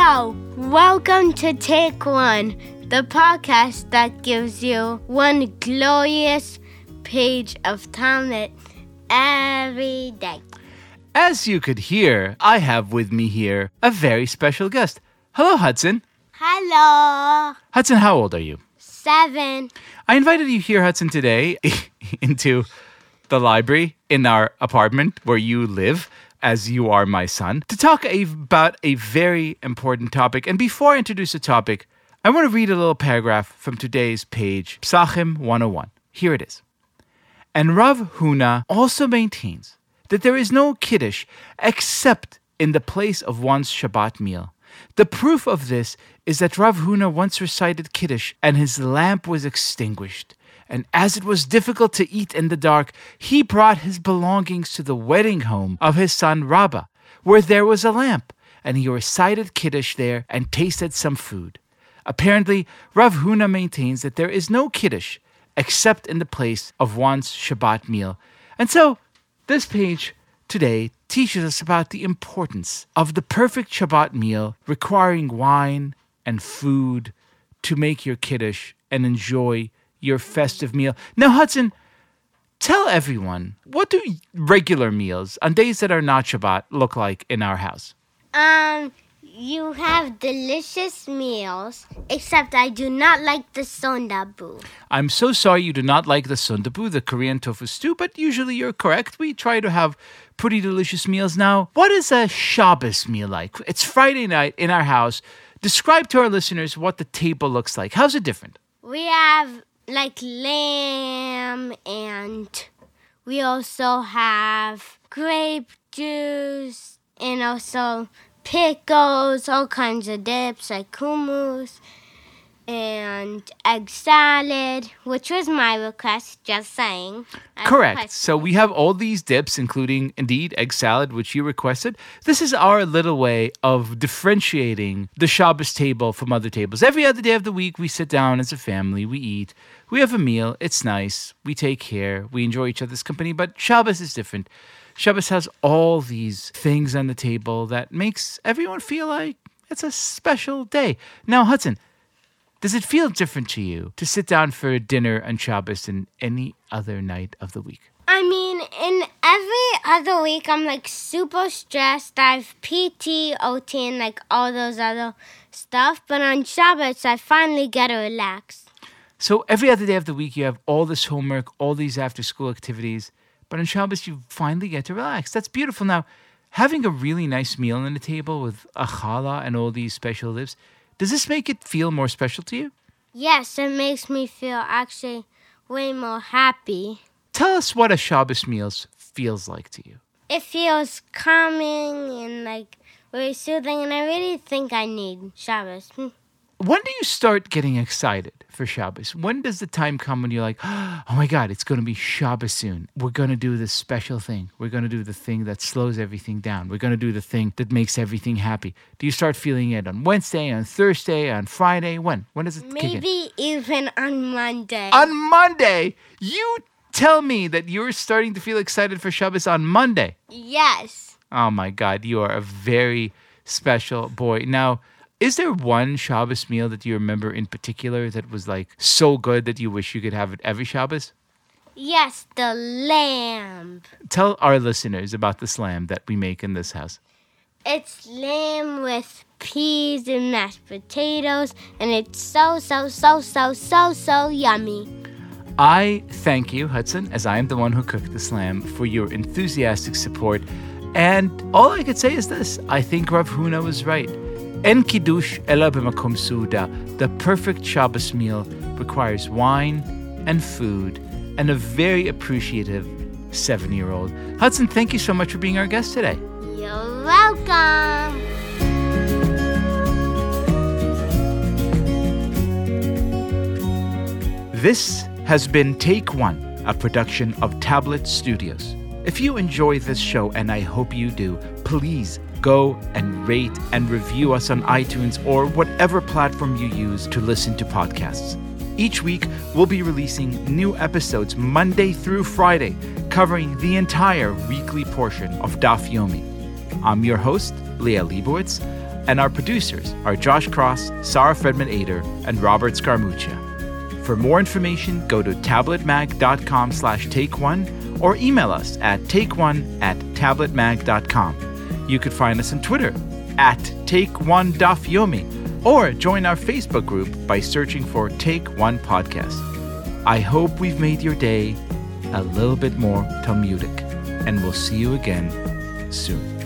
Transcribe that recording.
Welcome to Take One, the podcast that gives you one glorious page of Talmud every day. As you could hear, I have with me here a very special guest. Hello, Hudson. Hello, Hudson, how old are you? seven. I invited you here, Hudson, today into the library in our apartment where you live, as you are my son, to talk about a very important topic. And before I introduce the topic, I want to read a little paragraph from today's page, Psachim 101. Here it is. And Rav Huna also maintains that there is no Kiddush except in the place of one's Shabbat meal. The proof of this is that Rav Huna once recited Kiddush and his lamp was extinguished. And as it was difficult to eat in the dark, he brought his belongings to the wedding home of his son Rabbah, where there was a lamp, and he recited Kiddush there and tasted some food. Apparently, Rav Huna maintains that there is no Kiddush except in the place of one's Shabbat meal. And so, this page today teaches us about the importance of the perfect Shabbat meal requiring wine and food to make your Kiddush and enjoy your festive meal. Now, Hudson, tell everyone what do regular meals on days that are not Shabbat look like in our house? Um, you have delicious meals, except I do not like the sondabu. I'm so sorry you do not like the sundubu, the Korean tofu stew, but usually you're correct. We try to have pretty delicious meals. Now, what is a Shabbos meal like? It's Friday night in our house. Describe to our listeners what the table looks like. How's it different? We have like lamb, and we also have grape juice, and also pickles, all kinds of dips like hummus, and egg salad, which was my request, just saying. I Correct. requested So we have all these dips, including indeed egg salad, which you requested. This is our little way of differentiating the Shabbos table from other tables. Every other day of the week, we sit down as a family, we eat, we have a meal. It's nice. We take care. We enjoy each other's company. But Shabbos is different. Shabbos has all these things on the table that makes everyone feel like it's a special day. Now, Hudson, does it feel different to you to sit down for dinner on Shabbos than any other night of the week? I mean, in every other week, I'm like super stressed. I have PT, OT, and like all those other stuff. But on Shabbos, I finally get to relax. So every other day of the week, you have all this homework, all these after school activities. But on Shabbos, you finally get to relax. That's beautiful. Now, having a really nice meal on the table with a challah and all these special lips, does this make it feel more special to you? Yes, it makes me feel actually way more happy. Tell us what a Shabbos meal feels like to you. It feels calming and like very soothing, and I really think I need Shabbos. Hmm. When do you start getting excited for Shabbos? When does the time come when you're like, oh my God, it's going to be Shabbos soon. We're going to do this special thing. We're going to do the thing that slows everything down. We're going to do the thing that makes everything happy. Do you start feeling it on Wednesday, on Thursday, on Friday? When? When does it kick in? Maybe even on Monday. On Monday. You tell me that you're starting to feel excited for Shabbos on Monday. yes. Oh my God, you are a very special boy. Now, is there one Shabbos meal that you remember in particular that was like so good that you wish you could have it every Shabbos? Yes, the lamb. Tell our listeners about the slam that we make in this house. It's lamb with peas and mashed potatoes, and it's so, so, so, so, so, so yummy. I thank you, Hudson, as I am the one who cooked the slam, for your enthusiastic support. And all I could say is this I think Rav Huna was right. En kiddush ela b'makom suda. The perfect Shabbos meal requires wine and food and a very appreciative seven-year-old. Hudson, thank you so much for being our guest today. You're welcome. This has been Take One, a production of Tablet Studios. If you enjoy this show, and I hope you do, please go and rate and review us on iTunes or whatever platform you use to listen to podcasts. Each week, we'll be releasing new episodes Monday through Friday, covering the entire weekly portion of Daf Yomi. I'm your host, Liel Leibovitz, And our producers are Josh Cross, Sarah Fredman Ader, and Robert Scaramuccia. For more information, go to tabletmag.com slash take one or email us at takeone at tabletmag.com. You could find us on Twitter at takeone.yomi or join our Facebook group by searching for Take One Podcast. I hope we've made your day a little bit more Talmudic, and we'll see you again soon.